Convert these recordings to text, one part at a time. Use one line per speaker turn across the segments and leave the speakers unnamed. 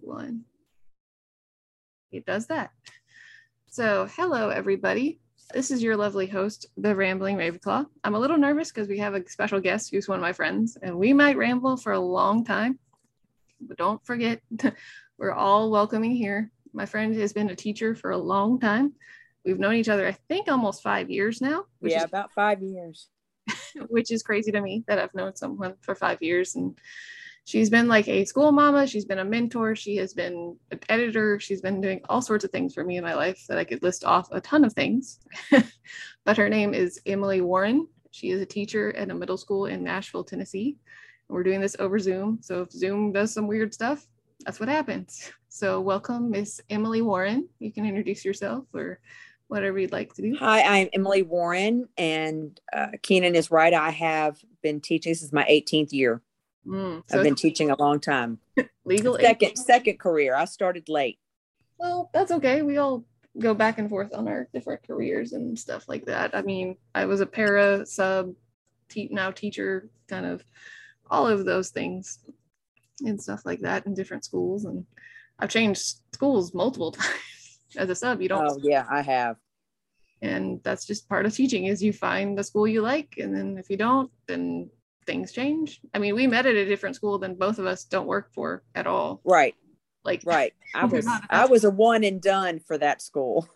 one. It does that. So, hello, everybody. This is your lovely host, the Rambling Ravenclaw. I'm a little nervous because we have a special guest who's one of my friends, and we might ramble for a long time. But don't forget, we're all welcoming here. My friend has been a teacher for a long time. We've known each other, I think, almost five years now.
yeah, is, about five years.
which is crazy to me that I've known someone for five years and she's been like a school mama. She's been a mentor. She has been an editor. She's been doing all sorts of things for me in my life that i could list off a ton of things. But her name is emily warren. She is a teacher at a middle school in nashville tennessee. We're doing this over zoom. So if zoom does some weird stuff that's what happens. So welcome miss emily warren. You can introduce yourself or whatever you'd like to do.
Hi i'm emily warren and uh, keenan is right. I have been teaching. This is my 18th year Mm, so I've been teaching a long time.
Legal
second second career. I started late.
Well, that's okay. We all go back and forth on our different careers and stuff like that. I mean, I was a para sub, te- now teacher, kind of all of those things and stuff like that in different schools. And I've changed schools multiple times as a sub. You don't.
Oh yeah, I have.
And that's just part of teaching is you find the school you like, and then if you don't, then things change. I mean, we met at a different school than both of us don't work for at all.
Right.
Like
right. I was I was a one and done for that school.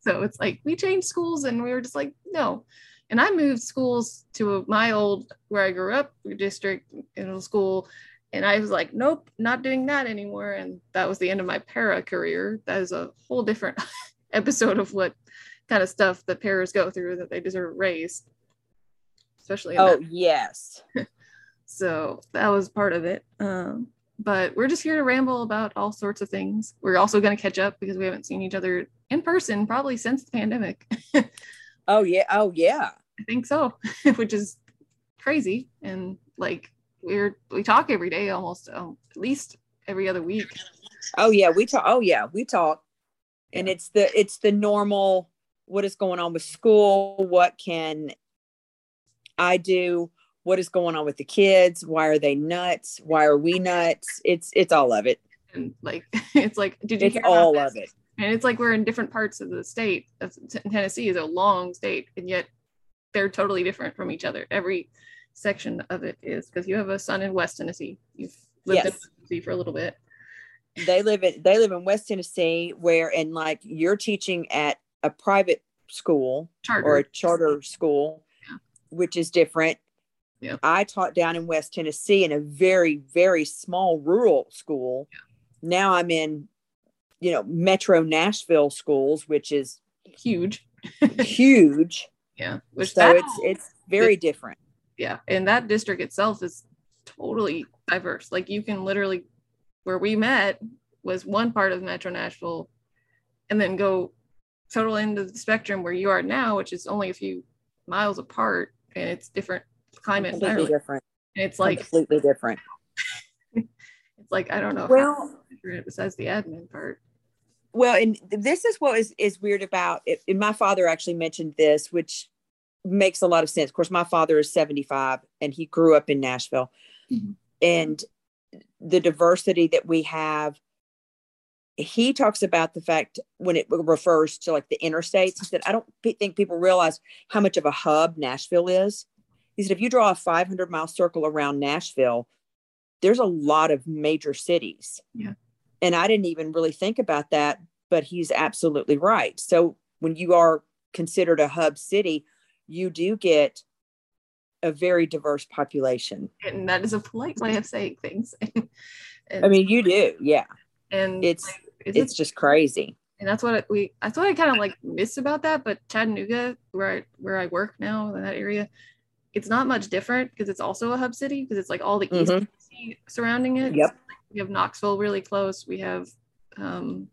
so it's like we changed schools and we were just like, no. And I moved schools to my old where I grew up district middle school. And I was like, nope, not doing that anymore. And that was the end of my para career. That is a whole different episode of what kind of stuff that paras go through that they deserve a raise especially.
oh that. yes.
so that was part of it. Um, but we're just here to ramble about all sorts of things. We're also going to catch up because we haven't seen each other in person probably since the pandemic.
oh yeah. Oh yeah.
I think so, which is crazy. And like we're we talk every day almost um, at least every other week.
Oh yeah, we talk. Oh yeah, we talk, and it's the it's the normal. What is going on with school? What can I do what is going on with the kids? Why are they nuts? Why are we nuts? It's it's all of it.
And like it's like did you
it's all of it.
And it's like we're in different parts of the state tennessee is a long state and yet they're totally different from each other. Every section of it is because you have a son in west tennessee. You've lived yes. in tennessee for a little bit.
They live in they live in west tennessee where and like you're teaching at a private school charter. or a charter school which is different.
Yeah.
I taught down in West Tennessee in a very, very small rural school. Yeah. Now I'm in, you know, Metro Nashville schools, which is
huge.
huge.
Yeah.
Which so that, it's it's very different.
Yeah. And that district itself is totally diverse. Like you can literally where we met was one part of Metro Nashville and then go total into the spectrum where you are now, which is only a few miles apart and it's different climate
completely entirely. different.
And it's like
completely different.
It's like i don't know
well
besides the admin part.
Well and this is what is, is weird about it and my father actually mentioned this which makes a lot of sense. Of course my father is 75 and he grew up in nashville. Mm-hmm. and the diversity that we have he talks about the fact when it refers to like the interstates, he said, I don't think people realize how much of a hub Nashville is. He said, if you draw a 500 mile circle around Nashville, there's a lot of major cities.
Yeah.
And I didn't even really think about that, but he's absolutely right. So when you are considered a hub city, you do get a very diverse population.
And that is a polite way of saying things.
I mean, you do, yeah.
And
it's it's just crazy.
And that's what we that's what I kind of like miss about that. But Chattanooga, where I where I work now in that area, it's not much different because it's also a hub city because it's like all the mm-hmm. east surrounding it.
Yep.
we have Knoxville really close. We have um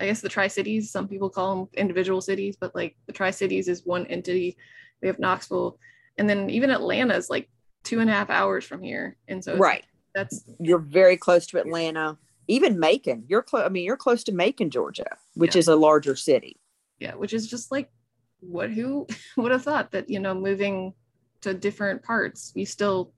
I guess the Tri Cities, some people call them individual cities, but like the Tri Cities is one entity. We have Knoxville, and then even Atlanta is like two and a half hours from here, and so
right,
that's
you're very close to Atlanta even Macon. You're close. I mean, you're close to Macon, Georgia, which yeah. is a larger city.
Yeah, which is just like what who would have thought that you know moving to different parts, you still,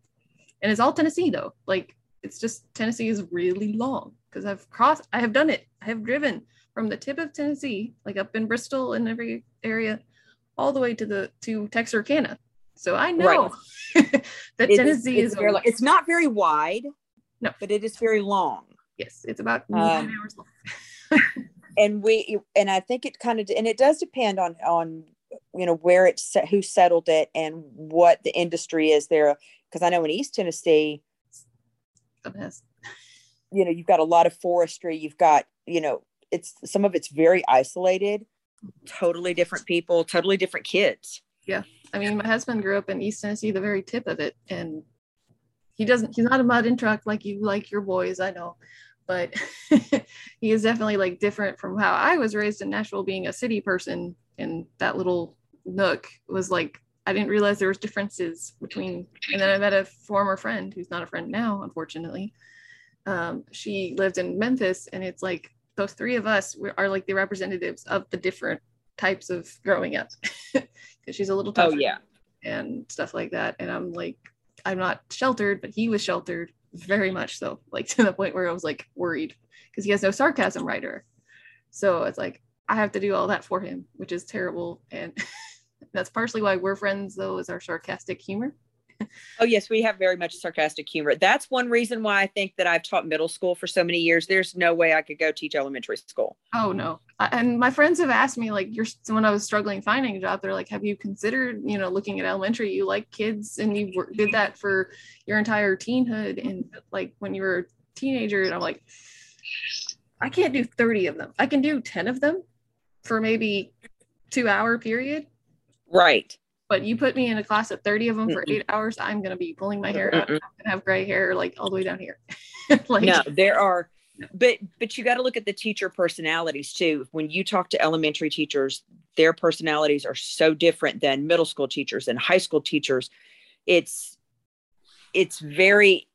and it's all Tennessee though. Like it's just Tennessee is really long because I've crossed, I have done it. I have driven from the tip of Tennessee, like up in Bristol and every area, all the way to the to Texarkana. So I know right. that
it
Tennessee
is,
is,
very, it's not very wide,
no,
but it is very long.
Yes, it's about um, hours
long. and we and I think it kind of and it does depend on on you know where it's who settled it and what the industry is there because I know in East Tennessee, you know, you've got a lot of forestry. You've got you know, it's some of it's very isolated, totally different people, totally different kids.
Yeah, I mean, my husband grew up in East Tennessee, the very tip of it, and he doesn't. He's not a mud and truck like you like your boys. I know, but he is definitely like different from how I was raised in Nashville, being a city person. And that little nook was like I didn't realize there was differences between. And then I met a former friend who's not a friend now, unfortunately. Um, she lived in Memphis, and it's like those three of us are like the representatives of the different types of growing up because she's a little tougher
oh yeah
and stuff like that and i'm like i'm not sheltered but he was sheltered very much so like to the point where i was like worried because he has no sarcasm writer. So it's like i have to do all that for him which is terrible and that's partially why we're friends though is our sarcastic humor
oh yes we have very much sarcastic humor. That's one reason why i think that i've taught middle school for so many years. There's no way i could go teach elementary school.
Oh no. And my friends have asked me like you're when i was struggling finding a job they're like have you considered you know looking at elementary? You like kids and you did that for your entire teenhood and like when you were a teenager. And i'm like i can't do 30 of them. I can do 10 of them for maybe two hour period.
Right
but you put me in a class of 30 of them for eight hours, I'm going to be pulling my hair out. I'm going to have gray hair like all the way down here.
like, no, there are, but, but you got to look at the teacher personalities too. When you talk to elementary teachers, their personalities are so different than middle school teachers and high school teachers. It's, it's very,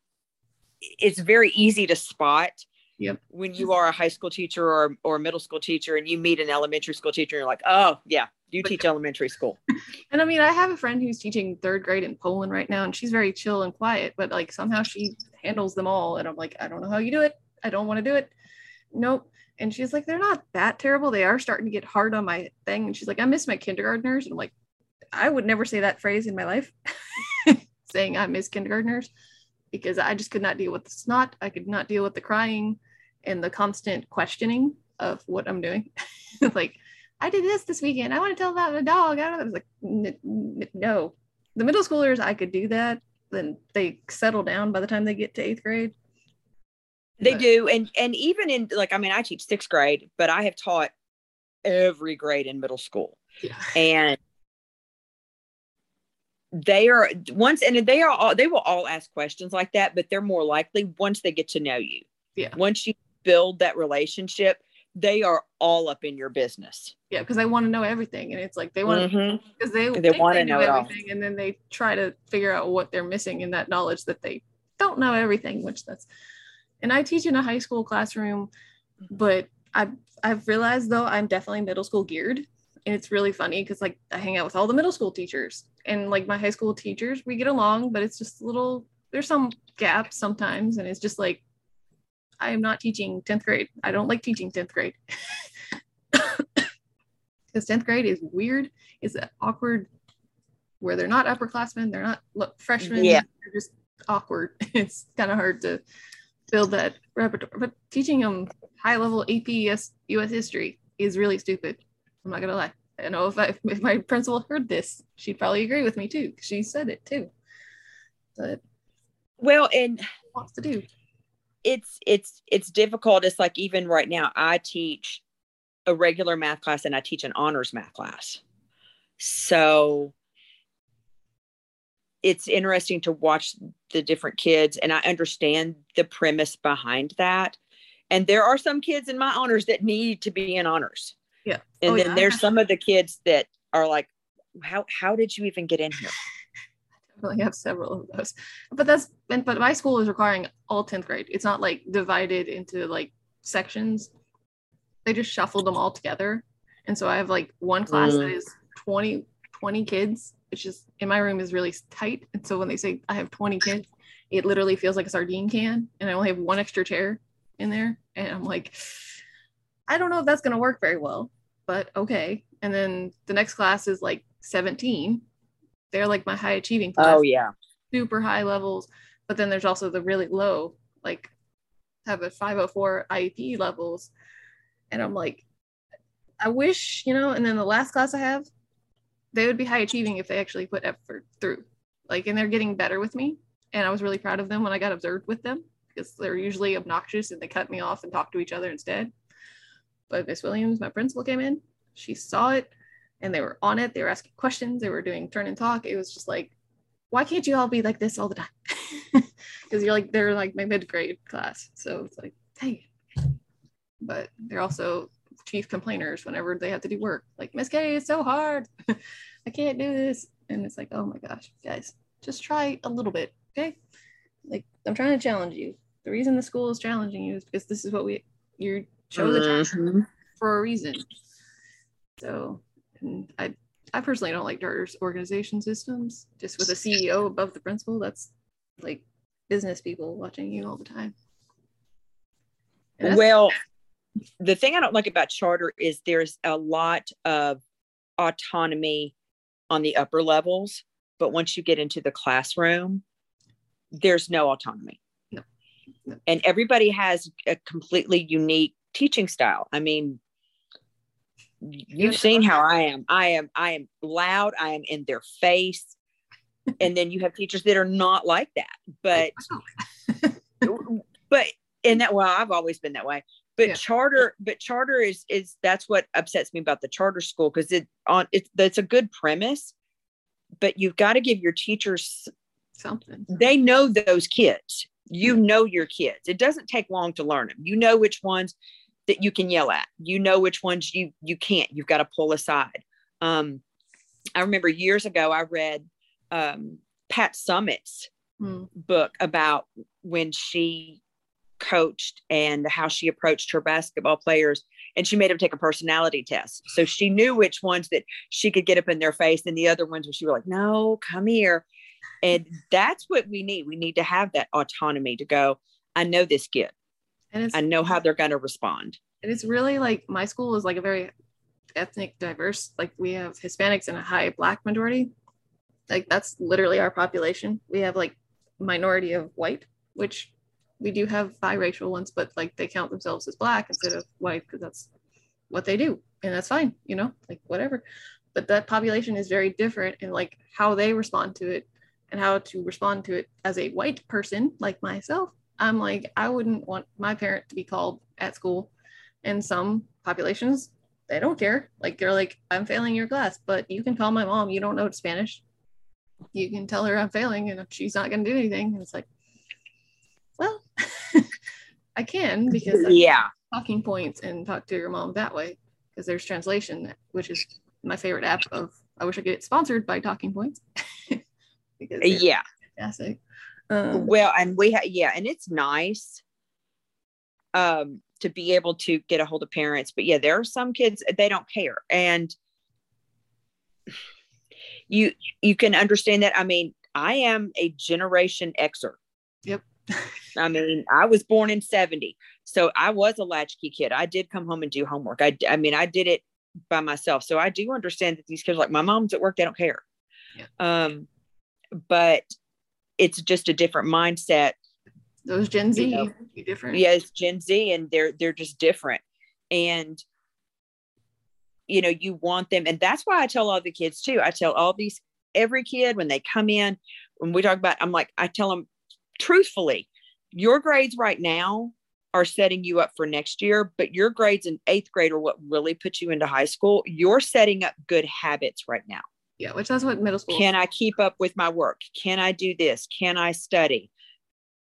it's very easy to spot
Yep.
When you are a high school teacher or, or a middle school teacher and you meet an elementary school teacher, you're like, oh, yeah, you teach elementary school.
And I mean, I have a friend who's teaching third grade in Poland right now, and she's very chill and quiet, but like somehow she handles them all. And I'm like, I don't know how you do it. I don't want to do it. Nope. And she's like, they're not that terrible. They are starting to get hard on my thing. And she's like, I miss my kindergartners. And I'm like, I would never say that phrase in my life, saying I miss kindergartners because I just could not deal with the snot. I could not deal with the crying and the constant questioning of what I'm doing. like, I did this this weekend. I want to tell about the dog. I was like, no. The middle schoolers, I could do that. Then they settle down by the time they get to eighth grade.
They but, do, and and even in like, I mean, I teach sixth grade, but I have taught every grade in middle school,
yeah.
and they are once and they are all they will all ask questions like that but they're more likely once they get to know you
yeah
once you build that relationship they are all up in your business.
Yeah because they want to know everything and it's like they want
to mm-hmm.
because they
they want to know, know everything
and then they try to figure out what they're missing in that knowledge that they don't know everything which that's and i teach in a high school classroom mm-hmm. but i i've realized though i'm definitely middle school geared and it's really funny because like i hang out with all the middle school teachers and like my high school teachers we get along but it's just a little there's some gaps sometimes and it's just like i am not teaching 10th grade i don't like teaching 10th grade because 10th grade is weird it's awkward where they're not upperclassmen they're not look, freshmen
yeah
they're just awkward it's kind of hard to build that repertoire but teaching them high level ap US, US history is really stupid i'm not gonna lie I know if I, if my principal heard this, she'd probably agree with me too. She said it too. But
well, and
wants to do.
It's it's it's difficult. It's like even right now, I teach a regular math class and I teach an honors math class. So it's interesting to watch the different kids and I understand the premise behind that. And there are some kids in my honors that need to be in honors
yeah.
And oh, then yeah. there's some of the kids that are like, how how did you even get in here?
I definitely have several of those. But that's but my school is requiring all 10th grade. It's not like divided into like sections. They just shuffled them all together. And so I have like one class mm. that is 20 20 kids, which is in my room is really tight. And so when they say I have 20 kids, it literally feels like a sardine can and I only have one extra chair in there. And I'm like, I don't know if that's going to work very well, but okay. And then the next class is like 17. They're like my high achieving class.
Oh, yeah.
Super high levels. But then there's also the really low, like have a 504 IEP levels. And I'm like, I wish, you know, and then the last class I have, they would be high achieving if they actually put effort through. Like, and they're getting better with me. And I was really proud of them when I got observed with them because they're usually obnoxious and they cut me off and talk to each other instead. But Miss Williams, my principal, came in. She saw it and they were on it. They were asking questions. They were doing turn and talk. It was just like, why can't you all be like this all the time? Because you're like, they're like my mid grade class. So it's like, hey. But they're also chief complainers whenever they have to do work. Like, Miss K, it's so hard. I can't do this. And it's like, oh my gosh, guys, just try a little bit. Okay. Like, I'm trying to challenge you. The reason the school is challenging you is because this is what we, you chose mm-hmm. for a reason. So, and I, I personally don't like charter organization systems. Just with a CEO above the principal, that's like business people watching you all the time.
Well, the thing I don't like about charter is there's a lot of autonomy on the upper levels, but once you get into the classroom, there's no autonomy.
No. no.
And everybody has a completely unique teaching style. I mean, you've seen how I am. I am I am loud, I am in their face. and then you have teachers that are not like that. But but in that well, I've always been that way but yeah. charter but charter is is that's what upsets me about the charter school because it on it's that's a good premise but you've got to give your teachers
something
they know those kids you know your kids it doesn't take long to learn them you know which ones that you can yell at. You know which ones you you can't you've got to pull aside. Um i remember years ago i read um pat summitt's hmm. book about when she coached and how she approached her basketball players and she made them take a personality test. So she knew which ones that she could get up in their face and the other ones where she was like no come here. And that's what we need. We need to have that autonomy to go i know this kid and i know how they're going to respond
and it's really like my school is like a very ethnic diverse like we have hispanics and a high black majority like that's literally our population we have like minority of white which we do have biracial ones, but like they count themselves as black instead of white because that's what they do, and that's fine, you know, like whatever. But that population is very different in like how they respond to it and how to respond to it as a white person like myself. I'm like, I wouldn't want my parent to be called at school. And some populations, they don't care. Like they're like, I'm failing your class, but you can call my mom. You don't know Spanish. You can tell her I'm failing and she's not going to do anything. And it's like, well, I can because
yeah,
talking points and talk to your mom that way because there's translation, which is my favorite app. Of I wish I could get sponsored by Talking Points
because yeah,
fantastic.
Um, well, and we have yeah, and it's nice um to be able to get a hold of parents, but yeah, there are some kids they don't care and you you can understand that. I mean, I am a generation Xer.
Yep.
I mean, I was born in 70. So I was a latchkey kid. I did come home and do homework. I, I mean, I did it by myself. So I do understand that these kids like my mom's at work, they don't care. Yeah. Um, but it's just a different mindset.
Those Gen Z you know, different.
Yeah, it's Gen Z and they're they're just different. And you know, you want them, and that's why I tell all the kids too. I tell all these every kid when they come in, when we talk about, I'm like, I tell them truthfully, your grades right now are setting you up for next year, but your grades in eighth grade are what really put you into high school. You're setting up good habits right now.
Yeah, which that's what middle school.
Can I keep up with my work? Can I do this? Can I study?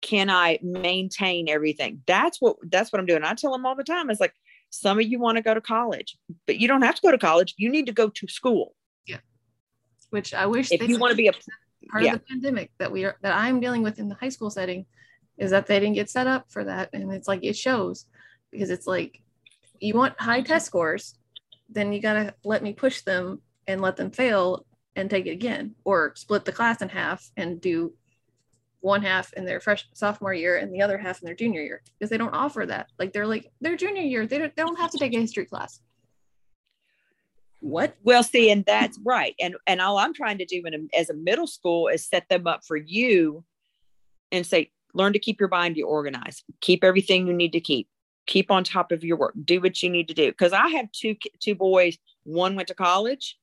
Can I maintain everything? That's what that's what I'm doing. I tell them all the time. It's like some of you want to go to college, but you don't have to go to college. You need to go to school.
Yeah. Which I wish
if you want to be a
part yeah. of the pandemic that we are that I'm dealing with in the high school setting is that they didn't get set up for that. And it's like it shows because it's like you want high test scores, then you gotta let me push them and let them fail and take it again, or split the class in half and do one half in their fresh sophomore year and the other half in their junior year because they don't offer that. Like they're like their junior year, they don't, they don't have to take a history class. What?
Well, see, and that's right. And and all I'm trying to do in a, as a middle school is set them up for you and say, learn to keep your mind organized, keep everything you need to keep, keep on top of your work, do what you need to do. Because I have two two boys. One went to college,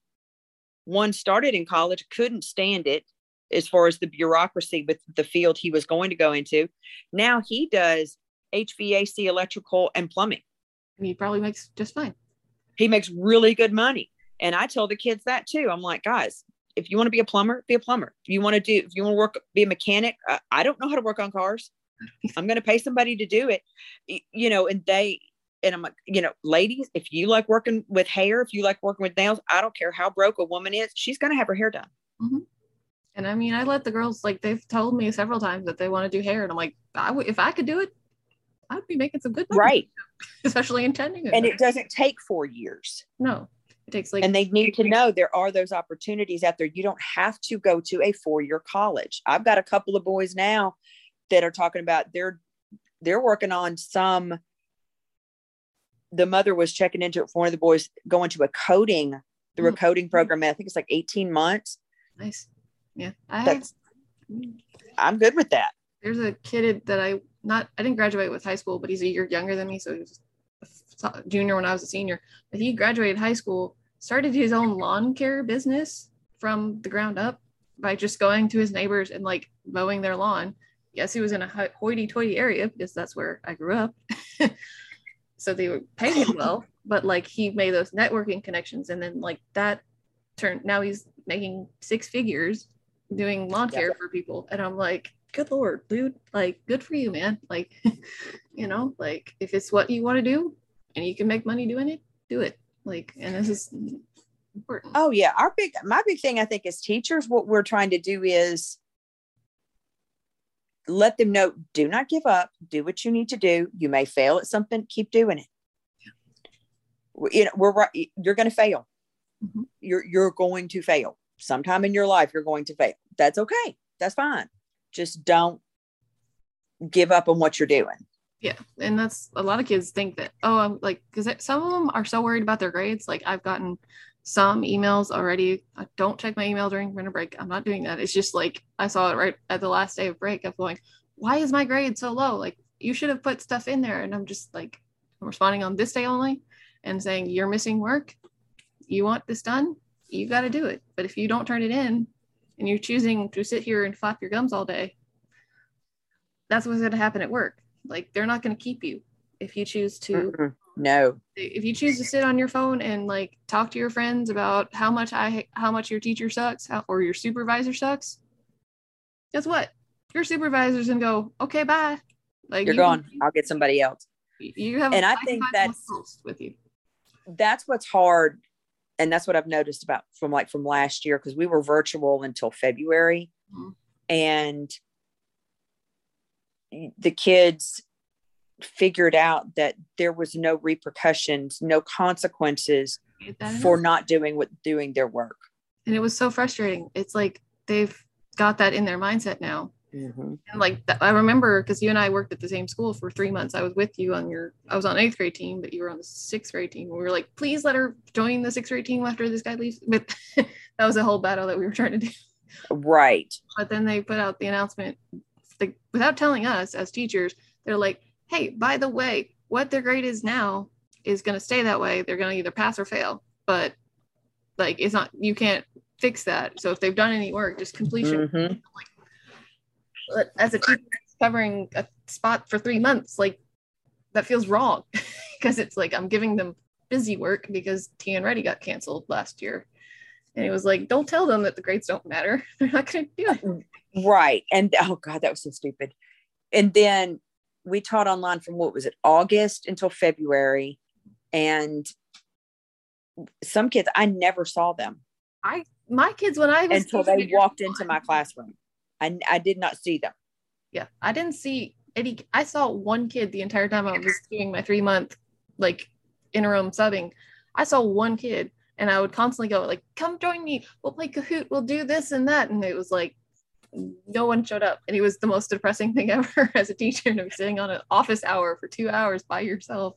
one started in college, couldn't stand it as far as the bureaucracy with the field he was going to go into. Now he does HVAC, electrical, and plumbing.
And he probably makes just fine.
He makes really good money. And I tell the kids that too. I'm like, guys, if you want to be a plumber, be a plumber. If you want to do, if you want to work, be a mechanic. Uh, I don't know how to work on cars. I'm going to pay somebody to do it. You know, and they, and I'm like, you know, ladies, if you like working with hair, if you like working with nails, I don't care how broke a woman is, she's going to have her hair done.
Mm-hmm. And I mean, I let the girls like they've told me several times that they want to do hair, and I'm like, I w- if I could do it, I'd be making some good
money, right?
Especially intending
it. And it doesn't take four years.
No, it takes like.
And they need to know there are those opportunities out there. You don't have to go to a four-year college. I've got a couple of boys now that are talking about they're they're working on some. The mother was checking into it for one of the boys going to a coding through mm-hmm. a coding program. I think it's like 18 months.
Nice yeah i
That's, i'm good with that
there's a kid that i not i didn't graduate with high school but he's a year younger than me so he was a junior when i was a senior but he graduated high school started his own lawn care business from the ground up by just going to his neighbors and like mowing their lawn yes he was in a hoity-toity area because that's where i grew up so they were paying him well but like he made those networking connections and then like that turned now he's making six figures doing lawn care yeah. for people. And I'm like, good Lord, dude, like, good for you, man. Like, you know, like if it's what you want to do and you can make money doing it, do it. Like, and this is important.
Oh, yeah. Our big, my big thing, I think, as teachers, what we're trying to do is let them know do not give up, do what you need to do. You may fail at something, keep doing it. Yeah. You know, we're right, you're going to fail. Mm-hmm. You're, you're going to fail sometime in your life you're going to fail. That's okay. That's fine. Just don't give up on what you're doing.
Yeah. And that's a lot of kids think that, oh, I'm like, because some of them are so worried about their grades. Like I've gotten some emails already. I don't check my email during winter break. I'm not doing that. It's just like I saw it right at the last day of break of going, why is my grade so low? Like you should have put stuff in there. And I'm just like, I'm responding on this day only and saying, you're missing work. You want this done? you got to do it. But if you don't turn it in and you're choosing to sit here and flap your gums all day, that's what's going to happen at work. Like they're not going to keep you if you choose to.
mm No.
If you choose to sit on your phone and like talk to your friends about how much I how much your teacher sucks how, or your supervisor sucks, guess what? Your supervisor's gonna go, okay, bye.
Like you're you gone. I'll get somebody else.
You have,
and I think that's
with you.
That's what's hard and that's what I've noticed about from like from last year because we were virtual until February, mm-hmm. and the kids figured out that there was no repercussions, no consequences for not doing what doing their work.
And it was so frustrating. It's like they've got that in their mindset now. Mm-hmm. And like I remember because you and I worked at the same school for three months. I was with you on your, I was on eighth grade team, but you were on the sixth grade team. We were like, please let her join the sixth grade team after this guy leaves. But that was a whole battle that we were trying to do.
Right.
But then they put out the announcement like, without telling us as teachers. They're like, hey, by the way, what their grade is now is going to stay that way. They're going to either pass or fail. But like, it's not, you can't fix that. So if they've done any work, just completion. Mm-hmm. Like, as a teacher covering a spot for three months, like that feels wrong because it's like I'm giving them busy work because T and Ready got canceled last year. And it was like, don't tell them that the grades don't matter. They're not going to do
it. Right. And oh God, that was so stupid. And then we taught online from what was it, August until February. And some kids, I never saw them.
I, my kids, when I
was until they walked into my classroom. I, I did not see them.
Yeah, I didn't see any. I saw one kid the entire time I was doing my three month like interim subbing. I saw one kid, and I would constantly go like, "Come join me. We'll play Kahoot. We'll do this and that." And it was like, no one showed up. And it was the most depressing thing ever as a teacher to be sitting on an office hour for two hours by yourself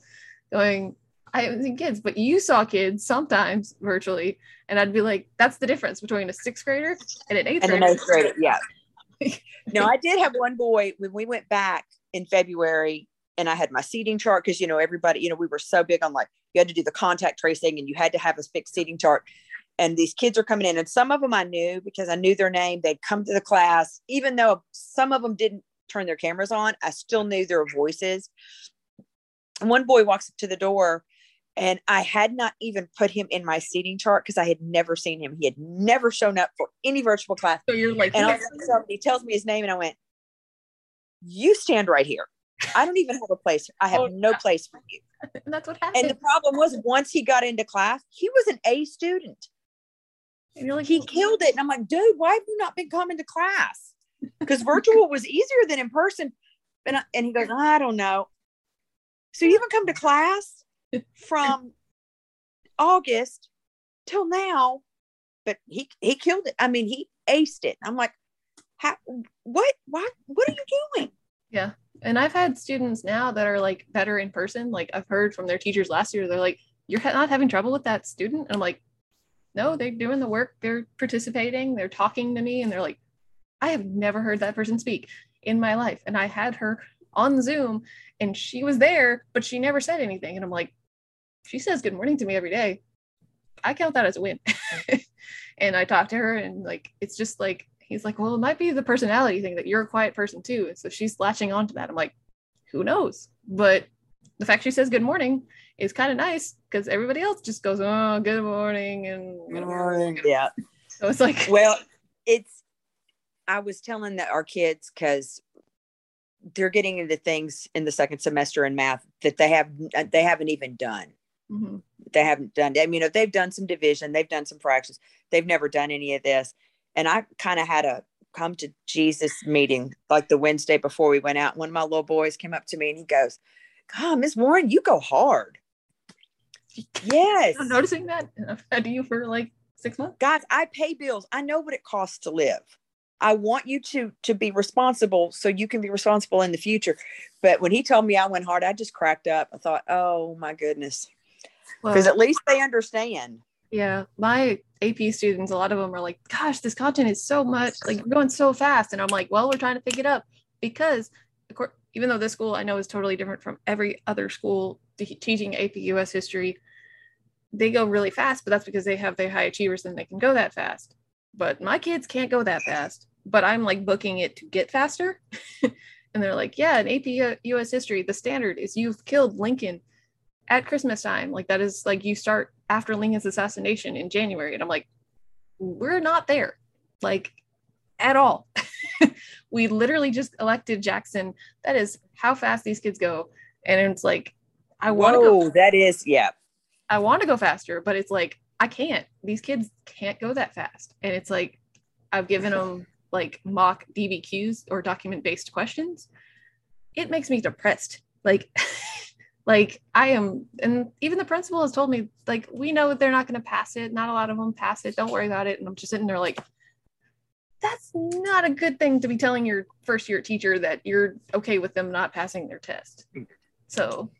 going, I haven't seen kids, but you saw kids sometimes virtually. And I'd be like, that's the difference between a sixth grader and an eighth
and
grader.
an eighth grader. Yeah. no, I did have one boy when we went back in February and I had my seating chart because, you know, everybody, you know, we were so big on like, you had to do the contact tracing and you had to have a fixed seating chart. And these kids are coming in, and some of them I knew because I knew their name. They'd come to the class, even though some of them didn't turn their cameras on, I still knew their voices. And one boy walks up to the door and I had not even put him in my seating chart because I had never seen him. He had never shown up for any virtual class.
So you're like,
and all of a sudden somebody tells me his name, and I went, "You stand right here. I don't even have a place. I have
Oh,
no
yeah.
place for you."
and that's what happened.
And the problem was, once he got into class, he was an A student.
And you're like,
He killed it, and I'm like, "Dude, why have you not been coming to class?" Because virtual was easier than in person. And I, and he goes, "I don't know." So you haven't come to class from August till now, but he he killed it. I mean, he aced it. I'm like, how, what, why, what are you doing?
Yeah. And I've had students now that are like better in person. Like I've heard from their teachers last year, they're like, you're not having trouble with that student. And I'm like, no, they're doing the work. They're participating. They're talking to me. And they're like, I have never heard that person speak in my life. And I had her on Zoom and she was there, but she never said anything. And I'm like, she says good morning to me every day. I count that as a win. and I talked to her and like, it's just like, he's like, well, it might be the personality thing that you're a quiet person too. So she's latching onto that. I'm like, who knows? But the fact she says good morning is kind of nice because everybody else just goes, oh, good morning. And good morning.
Yeah.
so it's like,
Well, it's, I was telling that our kids, because they're getting into things in the second semester in math that they have, they haven't even done.
Mhm.
they haven't done i mean you know, they've done some division they've done some fractions they've never done any of this and i kind of had a come to jesus meeting like the wednesday before we went out one of my little boys came up to me and he goes god miss warren you go hard. Yes.
I'm noticing that. I've had you for like six months.
guys i pay bills. I know what it costs to live. I want you to to be responsible so you can be responsible in the future. But when he told me i went hard i just cracked up. I thought oh my goodness. Because
Well,
at least they understand.
Yeah, my AP students, a lot of them are like, gosh, this content is so much, like you're going so fast. And I'm like, well, we're trying to pick it up because of course, even though this school I know is totally different from every other school teaching AP US history, they go really fast, but that's because they have their high achievers and they can go that fast. But my kids can't go that fast, but I'm like booking it to get faster. and they're like, yeah, in AP US history, the standard is you've killed Lincoln at Christmas time. Like that is like you start after Lincoln's assassination in January. And I'm like, we're not there, like at all. we literally just elected Jackson. That is how fast these kids go. And it's like, I want to go
that is yeah.
I want to go faster, but it's like I can't. These kids can't go that fast. And it's like I've given them like mock DBQs or document based questions. It makes me depressed. Like like I am and even the principal has told me like we know they're not going to pass it. Not a lot of them pass it. Don't worry about it. And I'm just sitting there like that's not a good thing to be telling your first year teacher that you're okay with them not passing their test. So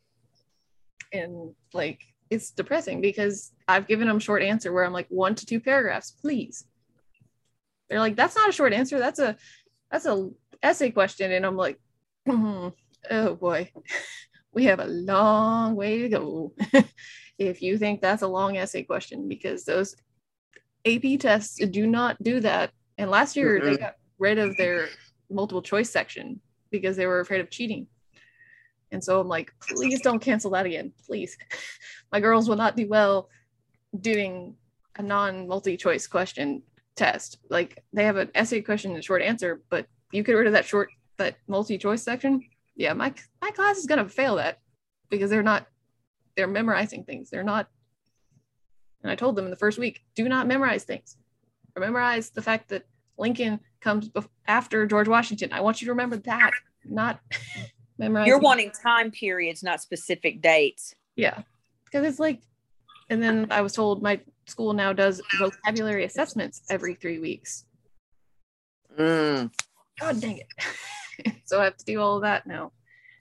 and like it's depressing because I've given them short answer where I'm like one to two paragraphs, please. They're like, that's not a short answer. That's a that's a essay question, and I'm like, "Mhm. oh boy, we have a long way to go. if you think that's a long essay question, because those AP tests do not do that. And last year they got rid of their multiple choice section because they were afraid of cheating. And so I'm like, please don't cancel that again. Please. My girls will not do well doing a non multi choice question test. Like they have an essay question and a short answer, but you get rid of that short, that multi choice section. Yeah, my, my class is going to fail that because they're not, they're memorizing things. They're not. And I told them in the first week do not memorize things. Memorize the fact that Lincoln comes bef- after George Washington. I want you to remember that, not memorize.
You're wanting time periods, not specific dates.
Yeah. Because it's like, and then I was told my school now does vocabulary assessments every three weeks.
Mm.
God dang it. so I have to do all of that now.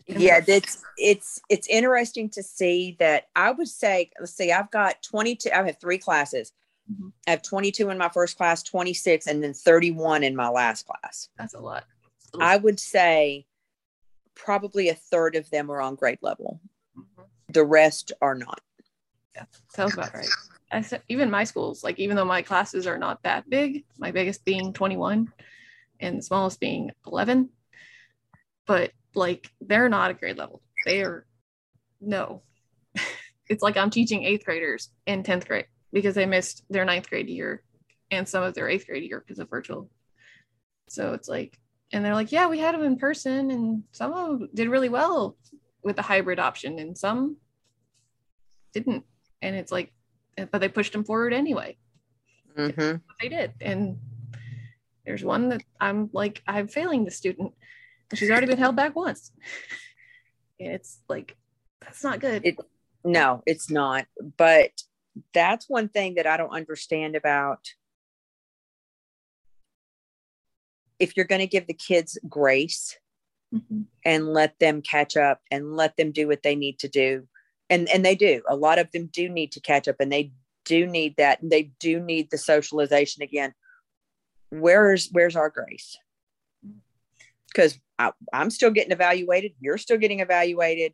Yeah, that's it's it's interesting to see that I would say let's see, I've got 22, I have three classes.
Mhm.
I have 22 in my first class, 26, and then 31 in my last class.
That's a lot.
I would say probably a third of them are on grade level.
Mhm.
The rest are not.
Yeah, sounds about right. I said even my schools, like even though my classes are not that big, my biggest being 21 and the smallest being 11, but like they're not a grade level. They are no. it's like I'm teaching eighth graders in 10th grade because they missed their ninth grade year and some of their eighth grade year because of virtual. So it's like, and they're like, yeah, we had them in person, and some of them did really well with the hybrid option, and some didn't. And it's like, but they pushed them forward anyway.
Mhm.
They did. And there's one that I'm like, I'm failing the student. And she's already been held back once. And it's like, that's not good.
It- No, it's not. But that's one thing that I don't understand about if you're going to give the kids grace
Mhm.
and let them catch up and let them do what they need to do and and they do. A lot of them do need to catch up and they do need that and they do need the socialization again. Where's where's our grace? Because i'm still getting evaluated you're still getting evaluated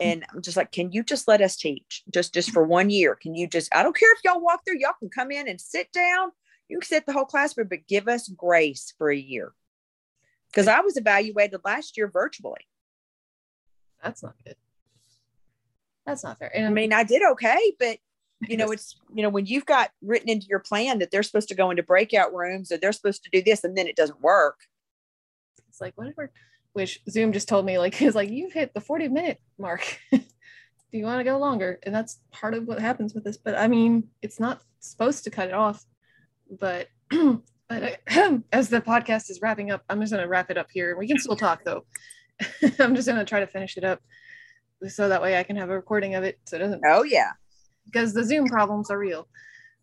Mm. and i'm just like can you just let us teach just just for one year can you just i don't care if y'all walk through y'all can come in and sit down you can sit the whole class but give us grace for a year because i was evaluated last year virtually
That's not good. That's not fair. And
I mean, I did okay, but you know, it's you know, when you've got written into your plan that they're supposed to go into breakout rooms or they're supposed to do this and then it doesn't work.
it's like whatever. Which Zoom just told me, like, it's like you've hit the 40 minute mark. Do you want to go longer? And that's part of what happens with this. But I mean, it's not supposed to cut it off. But but uh, as the podcast is wrapping up, I'm just gonna wrap it up here. We can still talk though. I'm just gonna try to finish it up so that way I can have a recording of it so it doesn't
Oh yeah.
because the Zoom problems are real.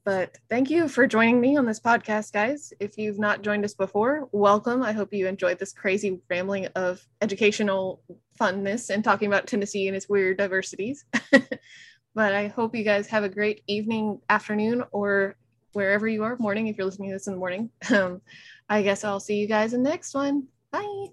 But thank you for joining me on this podcast, guys. If you've not joined us before, welcome. I hope you enjoyed this crazy rambling of educational funness and talking about Tennessee and its weird diversities. but I hope you guys have a great evening, afternoon, or wherever you are, morning, if you're listening to this in the morning. Um, I guess I'll see you guys in the next one. Bye.